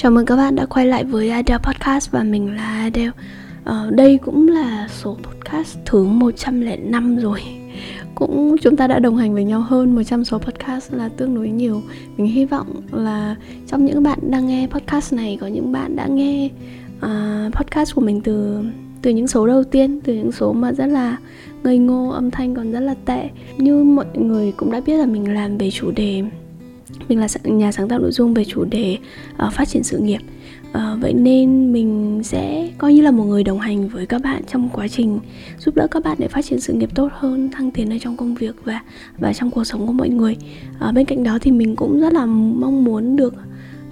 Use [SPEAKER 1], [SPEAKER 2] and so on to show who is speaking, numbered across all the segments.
[SPEAKER 1] Chào mừng các bạn đã quay lại với Adele Podcast và mình là Adele uh, ờ, Đây cũng là số podcast thứ 105 rồi. Cũng chúng ta đã đồng hành với nhau hơn 100 số podcast là tương đối nhiều. Mình hy vọng là trong những bạn đang nghe podcast này Có những bạn đã nghe uh, podcast của mình từ từ những số đầu tiên Từ những số mà rất là ngây ngô, âm thanh còn rất là tệ. Như mọi người cũng đã biết là mình làm về chủ đề mình là nhà sáng tạo nội dung về chủ đề uh, phát triển sự nghiệp. Uh, vậy nên mình sẽ coi như là một người đồng hành với các bạn trong quá trình giúp đỡ các bạn để phát triển sự nghiệp tốt hơn thăng tiến ở trong công việc và và trong cuộc sống của mọi người. Uh, bên cạnh đó thì mình cũng rất là mong muốn được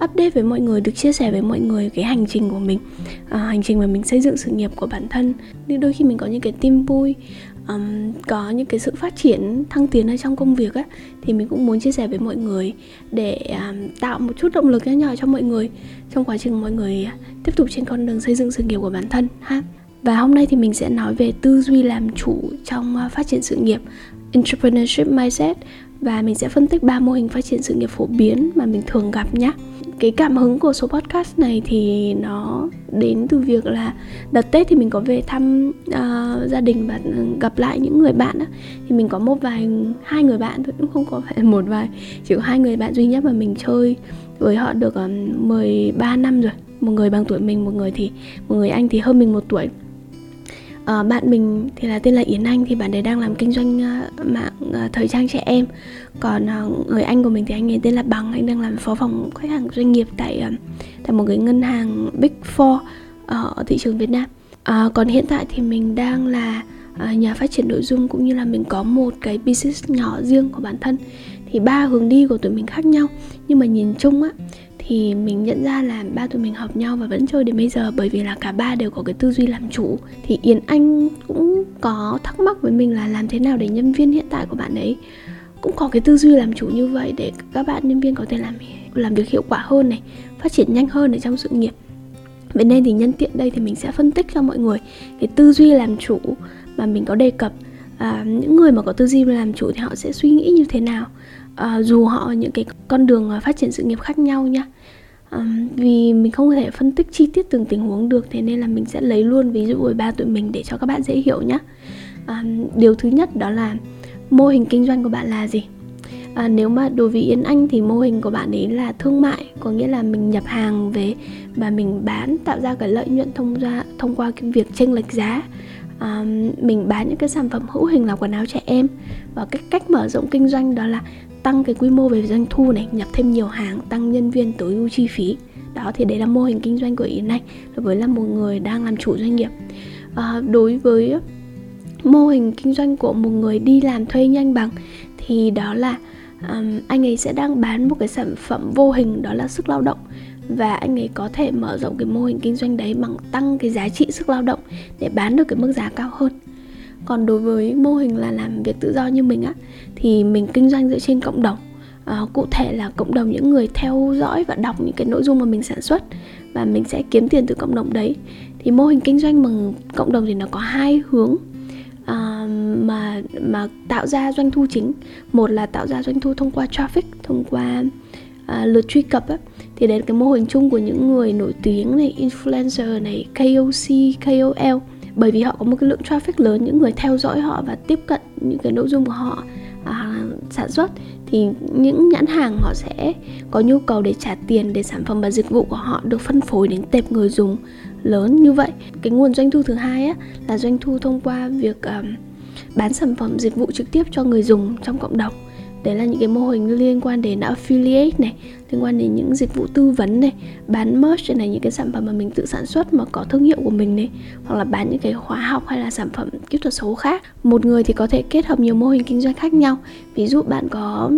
[SPEAKER 1] update với mọi người được chia sẻ với mọi người cái hành trình của mình à, hành trình mà mình xây dựng sự nghiệp của bản thân. Nhưng đôi khi mình có những cái tin vui um, có những cái sự phát triển thăng tiến ở trong công việc á thì mình cũng muốn chia sẻ với mọi người để um, tạo một chút động lực nhỏ nhỏ cho mọi người trong quá trình mọi người à, tiếp tục trên con đường xây dựng sự nghiệp của bản thân ha. Và hôm nay thì mình sẽ nói về tư duy làm chủ trong uh, phát triển sự nghiệp entrepreneurship mindset. Và mình sẽ phân tích ba mô hình phát triển sự nghiệp phổ biến mà mình thường gặp nhé cái cảm hứng của số podcast này thì nó đến từ việc là đợt tết thì mình có về thăm uh, gia đình và gặp lại những người bạn đó. thì mình có một vài hai người bạn thôi cũng không có phải một vài chỉ có hai người bạn duy nhất mà mình chơi với họ được ờ, um, 13 năm rồi một người bằng tuổi mình một người thì một người anh thì hơn mình một tuổi uh, bạn mình thì là tên là Yến Anh thì bạn ấy đang làm kinh doanh uh, mạng uh, thời trang trẻ em. Còn uh, người anh của mình thì anh ấy tên là Bằng anh đang làm phó phòng khách hàng doanh nghiệp tại uh, tại một cái ngân hàng Big Four ở thị trường Việt Nam. Uh, còn hiện tại thì mình đang là uh, nhà phát triển nội dung cũng như là mình có một cái business nhỏ riêng của bản thân. Thì ba hướng đi của tụi mình khác nhau nhưng mà nhìn chung á thì mình nhận ra là ba tụi mình hợp nhau và vẫn chơi đến bây giờ bởi vì là cả ba đều có cái tư duy làm chủ. Thì yến anh cũng có thắc mắc với mình là làm thế nào để nhân viên hiện tại của bạn ấy cũng có cái tư duy làm chủ như vậy để các bạn nhân viên có thể làm làm việc hiệu quả hơn này phát triển nhanh hơn ở trong sự nghiệp. Vậy nên thì nhân tiện đây thì mình sẽ phân tích cho mọi người cái tư duy làm chủ mà mình có đề cập. À, những người mà có tư duy làm chủ thì họ sẽ suy nghĩ như thế nào? À, dù họ những cái con đường à, phát triển sự nghiệp khác nhau nha um, vì mình không thể phân tích chi tiết từng tình huống được thế nên là mình sẽ lấy luôn ví dụ với ba tụi mình để cho các bạn dễ hiểu nhé um, điều thứ nhất đó là mô hình kinh doanh của bạn là gì? À, nếu mà đối với Yến Anh thì mô hình của bạn ấy là thương mại có nghĩa là mình nhập hàng về và mình bán tạo ra cái lợi nhuận thông qua thông qua cái việc chênh lệch giá. À, mình bán những cái sản phẩm hữu hình là quần áo trẻ em. Và cái cách mở rộng kinh doanh đó là tăng cái quy mô về doanh thu này nhập thêm nhiều hàng tăng nhân viên tối ưu chi phí. Đó thì đấy là mô hình kinh doanh của Yến Anh đối với là một người đang làm chủ doanh nghiệp. À, đối với mô hình kinh doanh của một người đi làm thuê nhanh bằng thì đó là um, anh ấy sẽ đang bán một cái sản phẩm vô hình đó là sức lao động. Và anh ấy có thể mở rộng cái mô hình kinh doanh đấy bằng tăng cái giá trị sức lao động để bán được cái mức giá cao hơn. Còn đối với mô hình là làm việc tự do như mình á thì mình kinh doanh dựa trên cộng đồng. À, cụ thể là cộng đồng những người theo dõi và đọc những cái nội dung mà mình sản xuất và mình sẽ kiếm tiền từ cộng đồng đấy. Thì mô hình kinh doanh bằng cộng đồng thì nó có hai hướng à, mà mà tạo ra doanh thu chính. Một là tạo ra doanh thu thông qua traffic thông qua à, lượt truy cập á. Thì đấy là cái mô hình chung của những người nổi tiếng này influencer này KOC KOL bởi vì họ có một cái lượng traffic lớn những người theo dõi họ và tiếp cận những cái nội dung của họ à, sản xuất thì những nhãn hàng họ sẽ có nhu cầu để trả tiền để sản phẩm và dịch vụ của họ được phân phối đến tệp người dùng lớn như vậy. Cái nguồn doanh thu thứ hai á, là doanh thu thông qua việc um, bán sản phẩm dịch vụ trực tiếp cho người dùng trong cộng đồng đấy là những cái mô hình liên quan đến affiliate này liên quan đến những dịch vụ tư vấn này bán merch này những cái sản phẩm mà mình tự sản xuất mà có thương hiệu của mình này hoặc là bán những cái khóa học hay là sản phẩm kỹ thuật số khác. Một người thì có thể kết hợp nhiều mô hình kinh doanh khác nhau. Ví dụ bạn có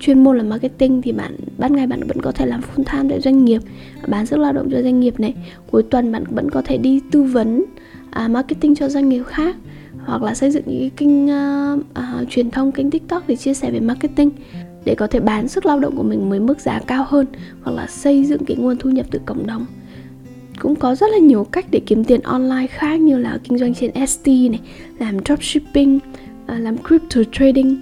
[SPEAKER 1] chuyên môn là marketing thì bạn ban ngày bạn vẫn có thể làm full time tại doanh nghiệp bán sức lao động cho doanh nghiệp này. Cuối tuần bạn vẫn có thể đi tư vấn à, marketing cho doanh nghiệp khác hoặc là xây dựng những cái kênh uh, uh, truyền thông kênh tiktok để chia sẻ về marketing để có thể bán sức lao động của mình với mức giá cao hơn hoặc là xây dựng cái nguồn thu nhập từ cộng đồng. Cũng có rất là nhiều cách để kiếm tiền online khác như là kinh doanh trên ST này, làm dropshipping, uh, làm crypto trading.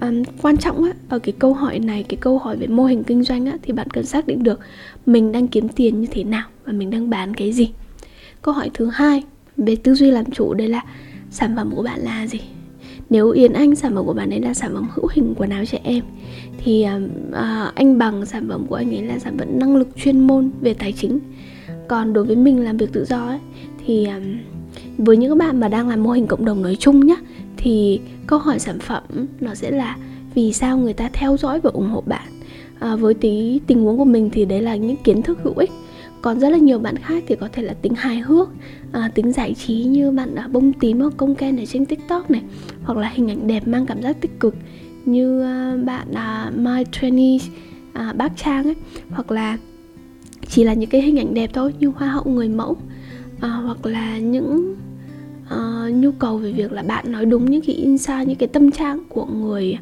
[SPEAKER 1] Um, quan trọng á, ở cái câu hỏi này cái câu hỏi về mô hình kinh doanh á, thì bạn cần xác định được mình đang kiếm tiền như thế nào và mình đang bán cái gì. Câu hỏi thứ hai về tư duy làm chủ đây là sản phẩm của bạn là gì? Nếu Yến Anh sản phẩm của bạn ấy là sản phẩm hữu hình quần áo trẻ em thì uh, anh bằng sản phẩm của anh ấy là sản phẩm năng lực chuyên môn về tài chính. Còn đối với mình làm việc tự do ấy thì um, với những các bạn mà đang làm mô hình cộng đồng nói chung nhá thì câu hỏi sản phẩm nó sẽ là vì sao người ta theo dõi và ủng hộ bạn? À, với tí tình huống của mình thì đấy là những kiến thức hữu ích còn rất là nhiều bạn khác thì có thể là tính hài hước à, tính giải trí như bạn à, bông tím hoặc công ken ở trên tiktok này hoặc là hình ảnh đẹp mang cảm giác tích cực như à, bạn à, my trainees à, bác trang ấy. Hoặc là chỉ là những cái hình ảnh đẹp thôi như hoa hậu người mẫu à, hoặc là những à, nhu cầu về việc là bạn nói đúng những cái insight những cái tâm trạng của người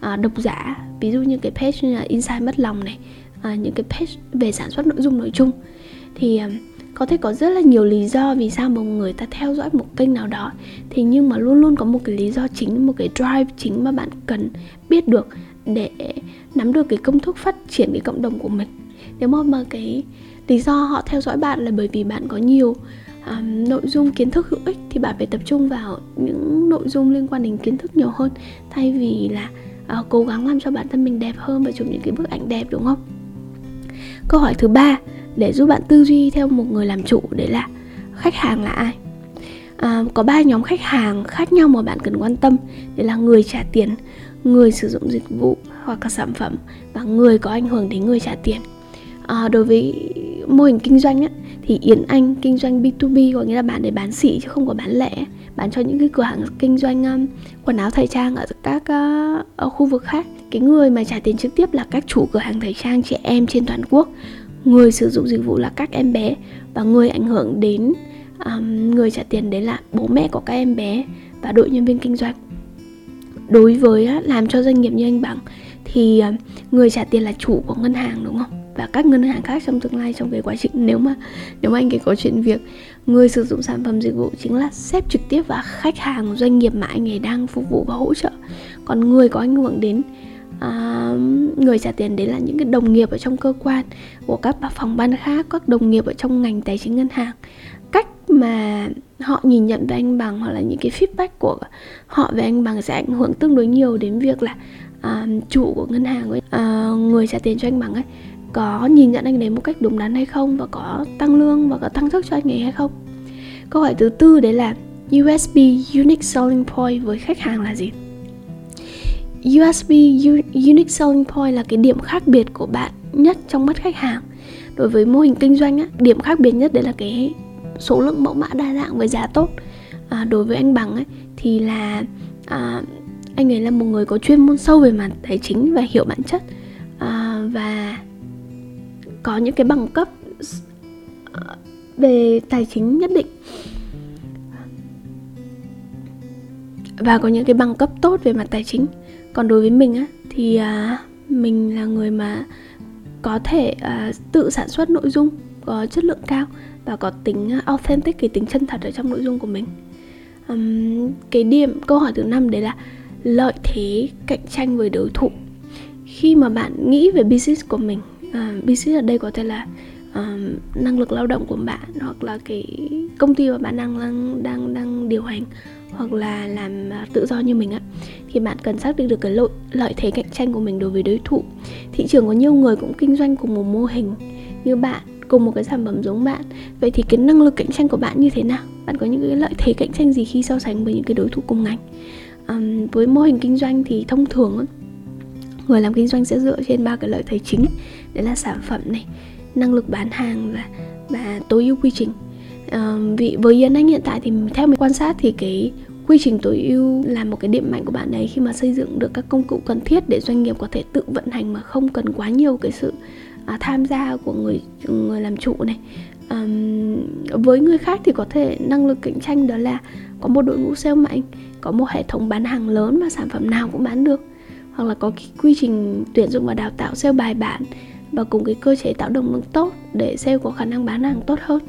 [SPEAKER 1] à, độc giả. Ví dụ như cái page như là insight mất lòng này à, những cái page về sản xuất nội dung nói chung. Thì à, có thể có rất là nhiều lý do vì sao một người ta theo dõi một kênh nào đó. Thì nhưng mà luôn luôn có một cái lý do chính một cái drive chính mà bạn cần biết được để nắm được cái công thức phát triển cái cộng đồng của mình. Nếu mà mà cái lý do họ theo dõi bạn là bởi vì bạn có nhiều um, nội dung kiến thức hữu ích thì bạn phải tập trung vào những nội dung liên quan đến kiến thức nhiều hơn thay vì là uh, cố gắng làm cho bản thân mình đẹp hơn và chụp những cái bức ảnh đẹp đúng không? Câu hỏi thứ ba để giúp bạn tư duy theo một người làm chủ đấy là khách hàng là ai? À, có ba nhóm khách hàng khác nhau mà bạn cần quan tâm đấy là người trả tiền người sử dụng dịch vụ hoặc là sản phẩm và người có ảnh hưởng đến người trả tiền. À, đối với mô hình kinh doanh á, thì Yến Anh kinh doanh B2B có nghĩa là bạn để bán sỉ chứ không có bán lẻ bán cho những cái cửa hàng kinh doanh um, quần áo thời trang ở các uh, ở khu vực khác cái người mà trả tiền trực tiếp là các chủ cửa hàng thời trang trẻ em trên toàn quốc. Người sử dụng dịch vụ là các em bé và người ảnh hưởng đến um, người trả tiền đấy là bố mẹ của các em bé và đội nhân viên kinh doanh. Đối với làm cho doanh nghiệp như anh bằng thì người trả tiền là chủ của ngân hàng đúng không? Và các ngân hàng khác trong tương lai trong cái quá trình nếu mà nếu mà anh kể có chuyện việc người sử dụng sản phẩm dịch vụ chính là sếp trực tiếp và khách hàng doanh nghiệp mà anh ấy đang phục vụ và hỗ trợ. Còn người có ảnh hưởng đến à, người trả tiền đấy là những cái đồng nghiệp ở trong cơ quan của các phòng ban khác các đồng nghiệp ở trong ngành tài chính ngân hàng. Cách mà họ nhìn nhận về anh bằng hoặc là những cái feedback của họ về anh bằng sẽ ảnh hưởng tương đối nhiều đến việc là à, chủ của ngân hàng ấy, à, người trả tiền cho anh bằng ấy có nhìn nhận anh đấy một cách đúng đắn hay không và có tăng lương và có tăng chức cho anh ấy hay không? Câu hỏi thứ tư đấy là USB Unique Selling Point với khách hàng là gì? USB Unique Selling Point là cái điểm khác biệt của bạn nhất trong mắt khách hàng. Đối với mô hình kinh doanh á, điểm khác biệt nhất đấy là cái số lượng mẫu mã đa dạng với giá tốt. À, đối với anh bằng ấy thì là à, anh ấy là một người có chuyên môn sâu về mặt tài chính và hiểu bản chất. À, và có những cái bằng cấp à, về tài chính nhất định. Và có những cái bằng cấp tốt về mặt tài chính còn đối với mình á thì à, mình là người mà có thể à, tự sản xuất nội dung có chất lượng cao và có tính authentic cái tính chân thật ở trong nội dung của mình. Um, cái điểm câu hỏi thứ năm đấy là lợi thế cạnh tranh với đối thủ. Khi mà bạn nghĩ về business của mình uh, business ở đây có thể là uh, năng lực lao động của bạn hoặc là cái công ty mà bạn đang đang đang đang điều hành hoặc là làm à, tự do như mình á thì bạn cần xác định được cái lợi lợi thế cạnh tranh của mình đối với đối thủ. Thị trường có nhiều người cũng kinh doanh cùng một mô hình như bạn cùng một cái sản phẩm giống bạn. Vậy thì cái năng lực cạnh tranh của bạn như thế nào? Bạn có những cái lợi thế cạnh tranh gì khi so sánh với những cái đối thủ cùng ngành? Um, với mô hình kinh doanh thì thông thường người làm kinh doanh sẽ dựa trên ba cái lợi thế chính. Đấy là sản phẩm này năng lực bán hàng và và tối ưu quy trình. Ờ, vì với Yến Anh hiện tại thì theo mình quan sát thì cái quy trình tối ưu là một cái điểm mạnh của bạn ấy khi mà xây dựng được các công cụ cần thiết để doanh nghiệp có thể tự vận hành mà không cần quá nhiều cái sự à, tham gia của người người làm chủ này. À, với người khác thì có thể năng lực cạnh tranh đó là có một đội ngũ sale mạnh có một hệ thống bán hàng lớn mà sản phẩm nào cũng bán được hoặc là có cái quy trình tuyển dụng và đào tạo sale bài bản và cùng cái cơ chế tạo động lực tốt để sale có khả năng bán hàng tốt hơn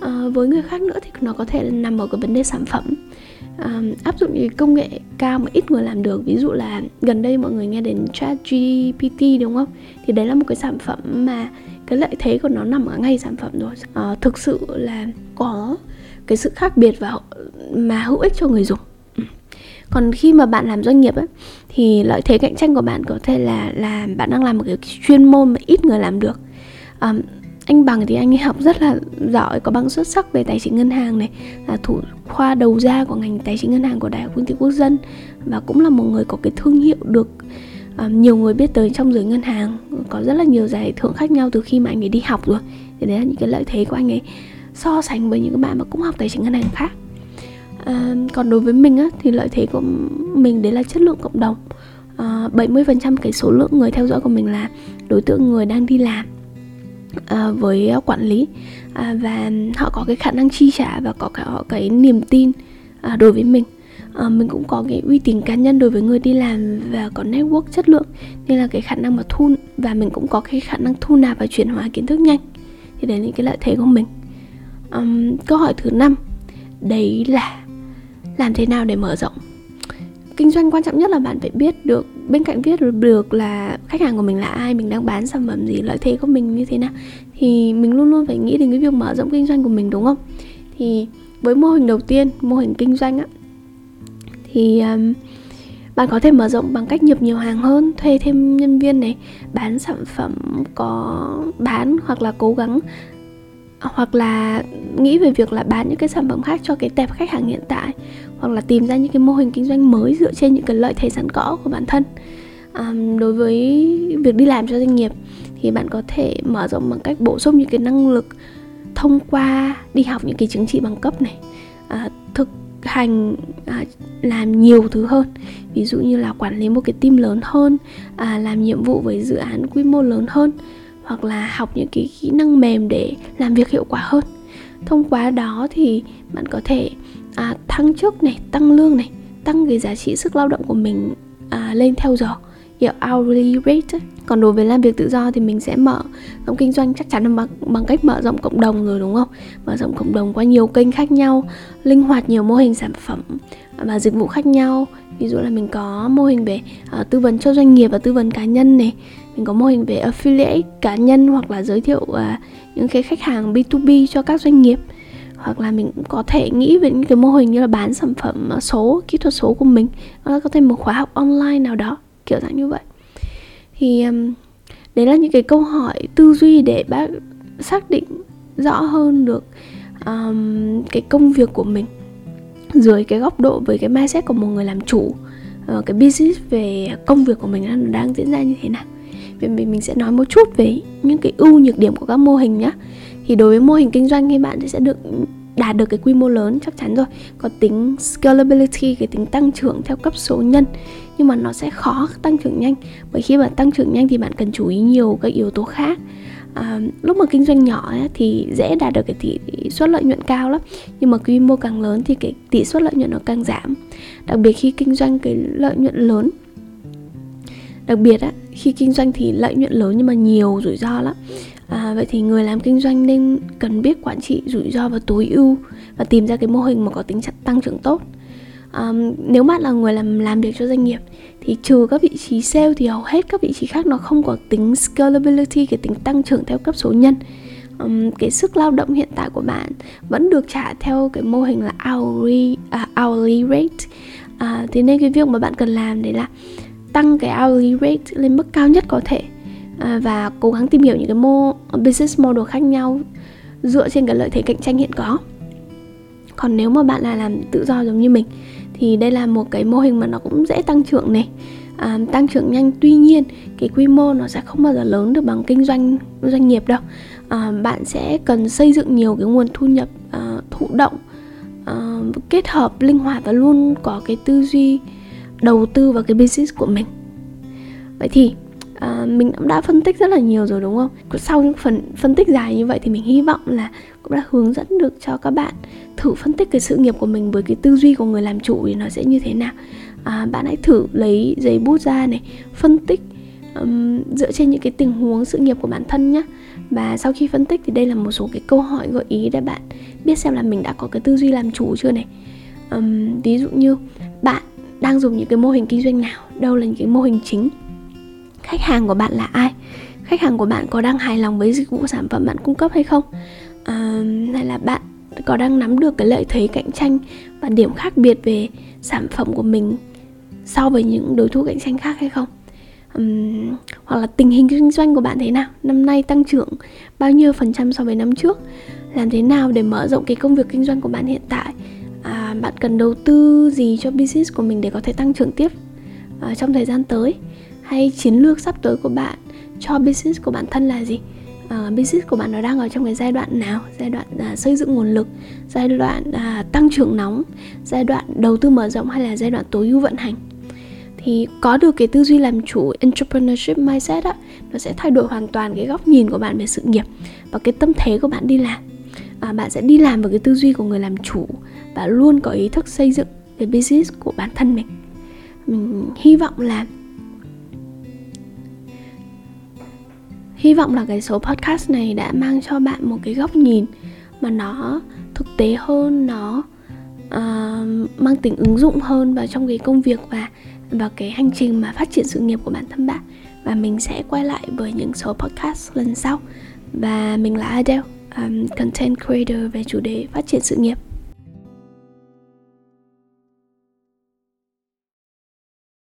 [SPEAKER 1] à, với người khác nữa thì nó có thể nằm ở cái vấn đề sản phẩm. À, áp dụng những công nghệ cao mà ít người làm được ví dụ là gần đây mọi người nghe đến chat GPT đúng không? Thì đấy là một cái sản phẩm mà cái lợi thế của nó nằm ở ngay sản phẩm rồi à, ờ, thực sự là có cái sự khác biệt và mà hữu ích cho người dùng. Ừ. Còn khi mà bạn làm doanh nghiệp ấy, thì lợi thế cạnh tranh của bạn có thể là là bạn đang làm một cái chuyên môn mà ít người làm được. Um, anh bằng thì anh ấy học rất là giỏi có bằng xuất sắc về tài chính ngân hàng này là thủ khoa đầu ra của ngành tài chính ngân hàng của đại học kinh tế quốc dân và cũng là một người có cái thương hiệu được um, nhiều người biết tới trong giới ngân hàng có rất là nhiều giải thưởng khác nhau từ khi mà anh ấy đi học rồi. Thì đấy là những cái lợi thế của anh ấy so sánh với những bạn mà cũng học tài chính ngân hàng khác. À, còn đối với mình á thì lợi thế của mình đấy là chất lượng cộng đồng. À, 70% cái số lượng người theo dõi của mình là đối tượng người đang đi làm à, với à, quản lý. À, và họ có cái khả năng chi trả và có cả họ cái niềm tin à, đối với mình. À, mình cũng có cái uy tín cá nhân đối với người đi làm và có network chất lượng nên là cái khả năng mà thu và mình cũng có cái khả năng thu nạp và chuyển hóa kiến thức nhanh. Thì đấy là những cái lợi thế của mình. Um, câu hỏi thứ năm đấy là làm thế nào để mở rộng? Kinh doanh quan trọng nhất là bạn phải biết được bên cạnh biết được là khách hàng của mình là ai mình đang bán sản phẩm gì lợi thế của mình như thế nào thì mình luôn luôn phải nghĩ đến cái việc mở rộng kinh doanh của mình đúng không? Thì với mô hình đầu tiên mô hình kinh doanh á thì um, bạn có thể mở rộng bằng cách nhập nhiều hàng hơn thuê thêm nhân viên này bán sản phẩm có bán hoặc là cố gắng hoặc là nghĩ về việc là bán những cái sản phẩm khác cho cái tệp khách hàng hiện tại hoặc là tìm ra những cái mô hình kinh doanh mới dựa trên những cái lợi thế sẵn có của bản thân. À, đối với việc đi làm cho doanh nghiệp thì bạn có thể mở rộng bằng cách bổ sung những cái năng lực thông qua đi học những cái chứng chỉ bằng cấp này. À, thực hành à, làm nhiều thứ hơn. Ví dụ như là quản lý một cái team lớn hơn à, làm nhiệm vụ với dự án quy mô lớn hơn hoặc là học những cái kỹ năng mềm để làm việc hiệu quả hơn. Thông qua đó thì bạn có thể à, thăng chức này tăng lương này tăng cái giá trị sức lao động của mình à, lên theo giờ kiểu hourly rate còn đối với làm việc tự do thì mình sẽ mở rộng kinh doanh chắc chắn là bằng, bằng cách mở rộng cộng đồng rồi đúng không? Mở rộng cộng đồng qua nhiều kênh khác nhau linh hoạt nhiều mô hình sản phẩm và dịch vụ khác nhau. Ví dụ là mình có mô hình về uh, tư vấn cho doanh nghiệp và tư vấn cá nhân này. Mình có mô hình về affiliate cá nhân hoặc là giới thiệu uh, những cái khách hàng B2B cho các doanh nghiệp. Hoặc là mình cũng có thể nghĩ về những cái mô hình như là bán sản phẩm số kỹ thuật số của mình. Hoặc là có thể một khóa học online nào đó kiểu dạng như vậy. Thì um, đấy là những cái câu hỏi tư duy để bác xác định rõ hơn được um, cái công việc của mình dưới cái góc độ với cái mindset của một người làm chủ uh, cái business về công việc của mình nó đang diễn ra như thế nào. Vì mình mình sẽ nói một chút về những cái ưu nhược điểm của các mô hình nhé thì đối với mô hình kinh doanh thì bạn sẽ được đạt được cái quy mô lớn chắc chắn rồi. Có tính scalability cái tính tăng trưởng theo cấp số nhân. Nhưng mà nó sẽ khó tăng trưởng nhanh. Bởi khi bạn tăng trưởng nhanh thì bạn cần chú ý nhiều các yếu tố khác. À, lúc mà kinh doanh nhỏ ấy, thì dễ đạt được cái tỷ suất lợi nhuận cao lắm. Nhưng mà quy mô càng lớn thì cái tỷ suất lợi nhuận nó càng giảm. Đặc biệt khi kinh doanh cái lợi nhuận lớn. Đặc biệt á khi kinh doanh thì lợi nhuận lớn nhưng mà nhiều rủi ro lắm à, vậy thì người làm kinh doanh nên cần biết quản trị rủi ro và tối ưu và tìm ra cái mô hình mà có tính tăng trưởng tốt. À, nếu bạn là người làm làm việc cho doanh nghiệp thì trừ các vị trí sale thì hầu hết các vị trí khác nó không có tính scalability cái tính tăng trưởng theo cấp số nhân. Um, cái sức lao động hiện tại của bạn vẫn được trả theo cái mô hình là hourly uh, hourly rate. Uh, thế nên cái việc mà bạn cần làm đấy là tăng cái hourly rate lên mức cao nhất có thể. À, và cố gắng tìm hiểu những cái mô business model khác nhau dựa trên cái lợi thế cạnh tranh hiện có. Còn nếu mà bạn là làm tự do giống như mình thì đây là một cái mô hình mà nó cũng dễ tăng trưởng này. À, tăng trưởng nhanh tuy nhiên cái quy mô nó sẽ không bao giờ lớn được bằng kinh doanh doanh nghiệp đâu. À, bạn sẽ cần xây dựng nhiều cái nguồn thu nhập à, thụ động à, kết hợp linh hoạt và luôn có cái tư duy đầu tư vào cái business của mình. Vậy thì à, mình cũng đã phân tích rất là nhiều rồi đúng không? Sau những phần phân tích dài như vậy thì mình hy vọng là cũng đã hướng dẫn được cho các bạn thử phân tích cái sự nghiệp của mình với cái tư duy của người làm chủ thì nó sẽ như thế nào. À, bạn hãy thử lấy giấy bút ra này phân tích um, dựa trên những cái tình huống sự nghiệp của bản thân nhé và sau khi phân tích thì đây là một số cái câu hỏi gợi ý để bạn biết xem là mình đã có cái tư duy làm chủ chưa này. Um, ví dụ như bạn đang dùng những cái mô hình kinh doanh nào đâu là những cái mô hình chính? Khách hàng của bạn là ai? Khách hàng của bạn có đang hài lòng với dịch vụ sản phẩm bạn cung cấp hay không? À, hay là bạn có đang nắm được cái lợi thế cạnh tranh và điểm khác biệt về sản phẩm của mình so với những đối thủ cạnh tranh khác hay không? Um, hoặc là tình hình kinh doanh của bạn thế nào? Năm nay tăng trưởng bao nhiêu phần trăm so với năm trước? Làm thế nào để mở rộng cái công việc kinh doanh của bạn hiện tại? À, bạn cần đầu tư gì cho business của mình để có thể tăng trưởng tiếp à, trong thời gian tới? Hay chiến lược sắp tới của bạn cho business của bản thân là gì? Uh, business của bạn nó đang ở trong cái giai đoạn nào? Giai đoạn uh, xây dựng nguồn lực giai đoạn uh, tăng trưởng nóng giai đoạn đầu tư mở rộng hay là giai đoạn tối ưu vận hành? Thì có được cái tư duy làm chủ entrepreneurship mindset á nó sẽ thay đổi hoàn toàn cái góc nhìn của bạn về sự nghiệp và cái tâm thế của bạn đi làm. À, bạn sẽ đi làm với cái tư duy của người làm chủ và luôn có ý thức xây dựng cái business của bản thân mình. Mình hy vọng là hy vọng là cái số podcast này đã mang cho bạn một cái góc nhìn mà nó thực tế hơn nó uh, mang tính ứng dụng hơn vào trong cái công việc và vào cái hành trình mà phát triển sự nghiệp của bản thân bạn. Và mình sẽ quay lại với những số podcast lần sau. Và mình là Adele um, content creator về chủ đề phát triển sự nghiệp.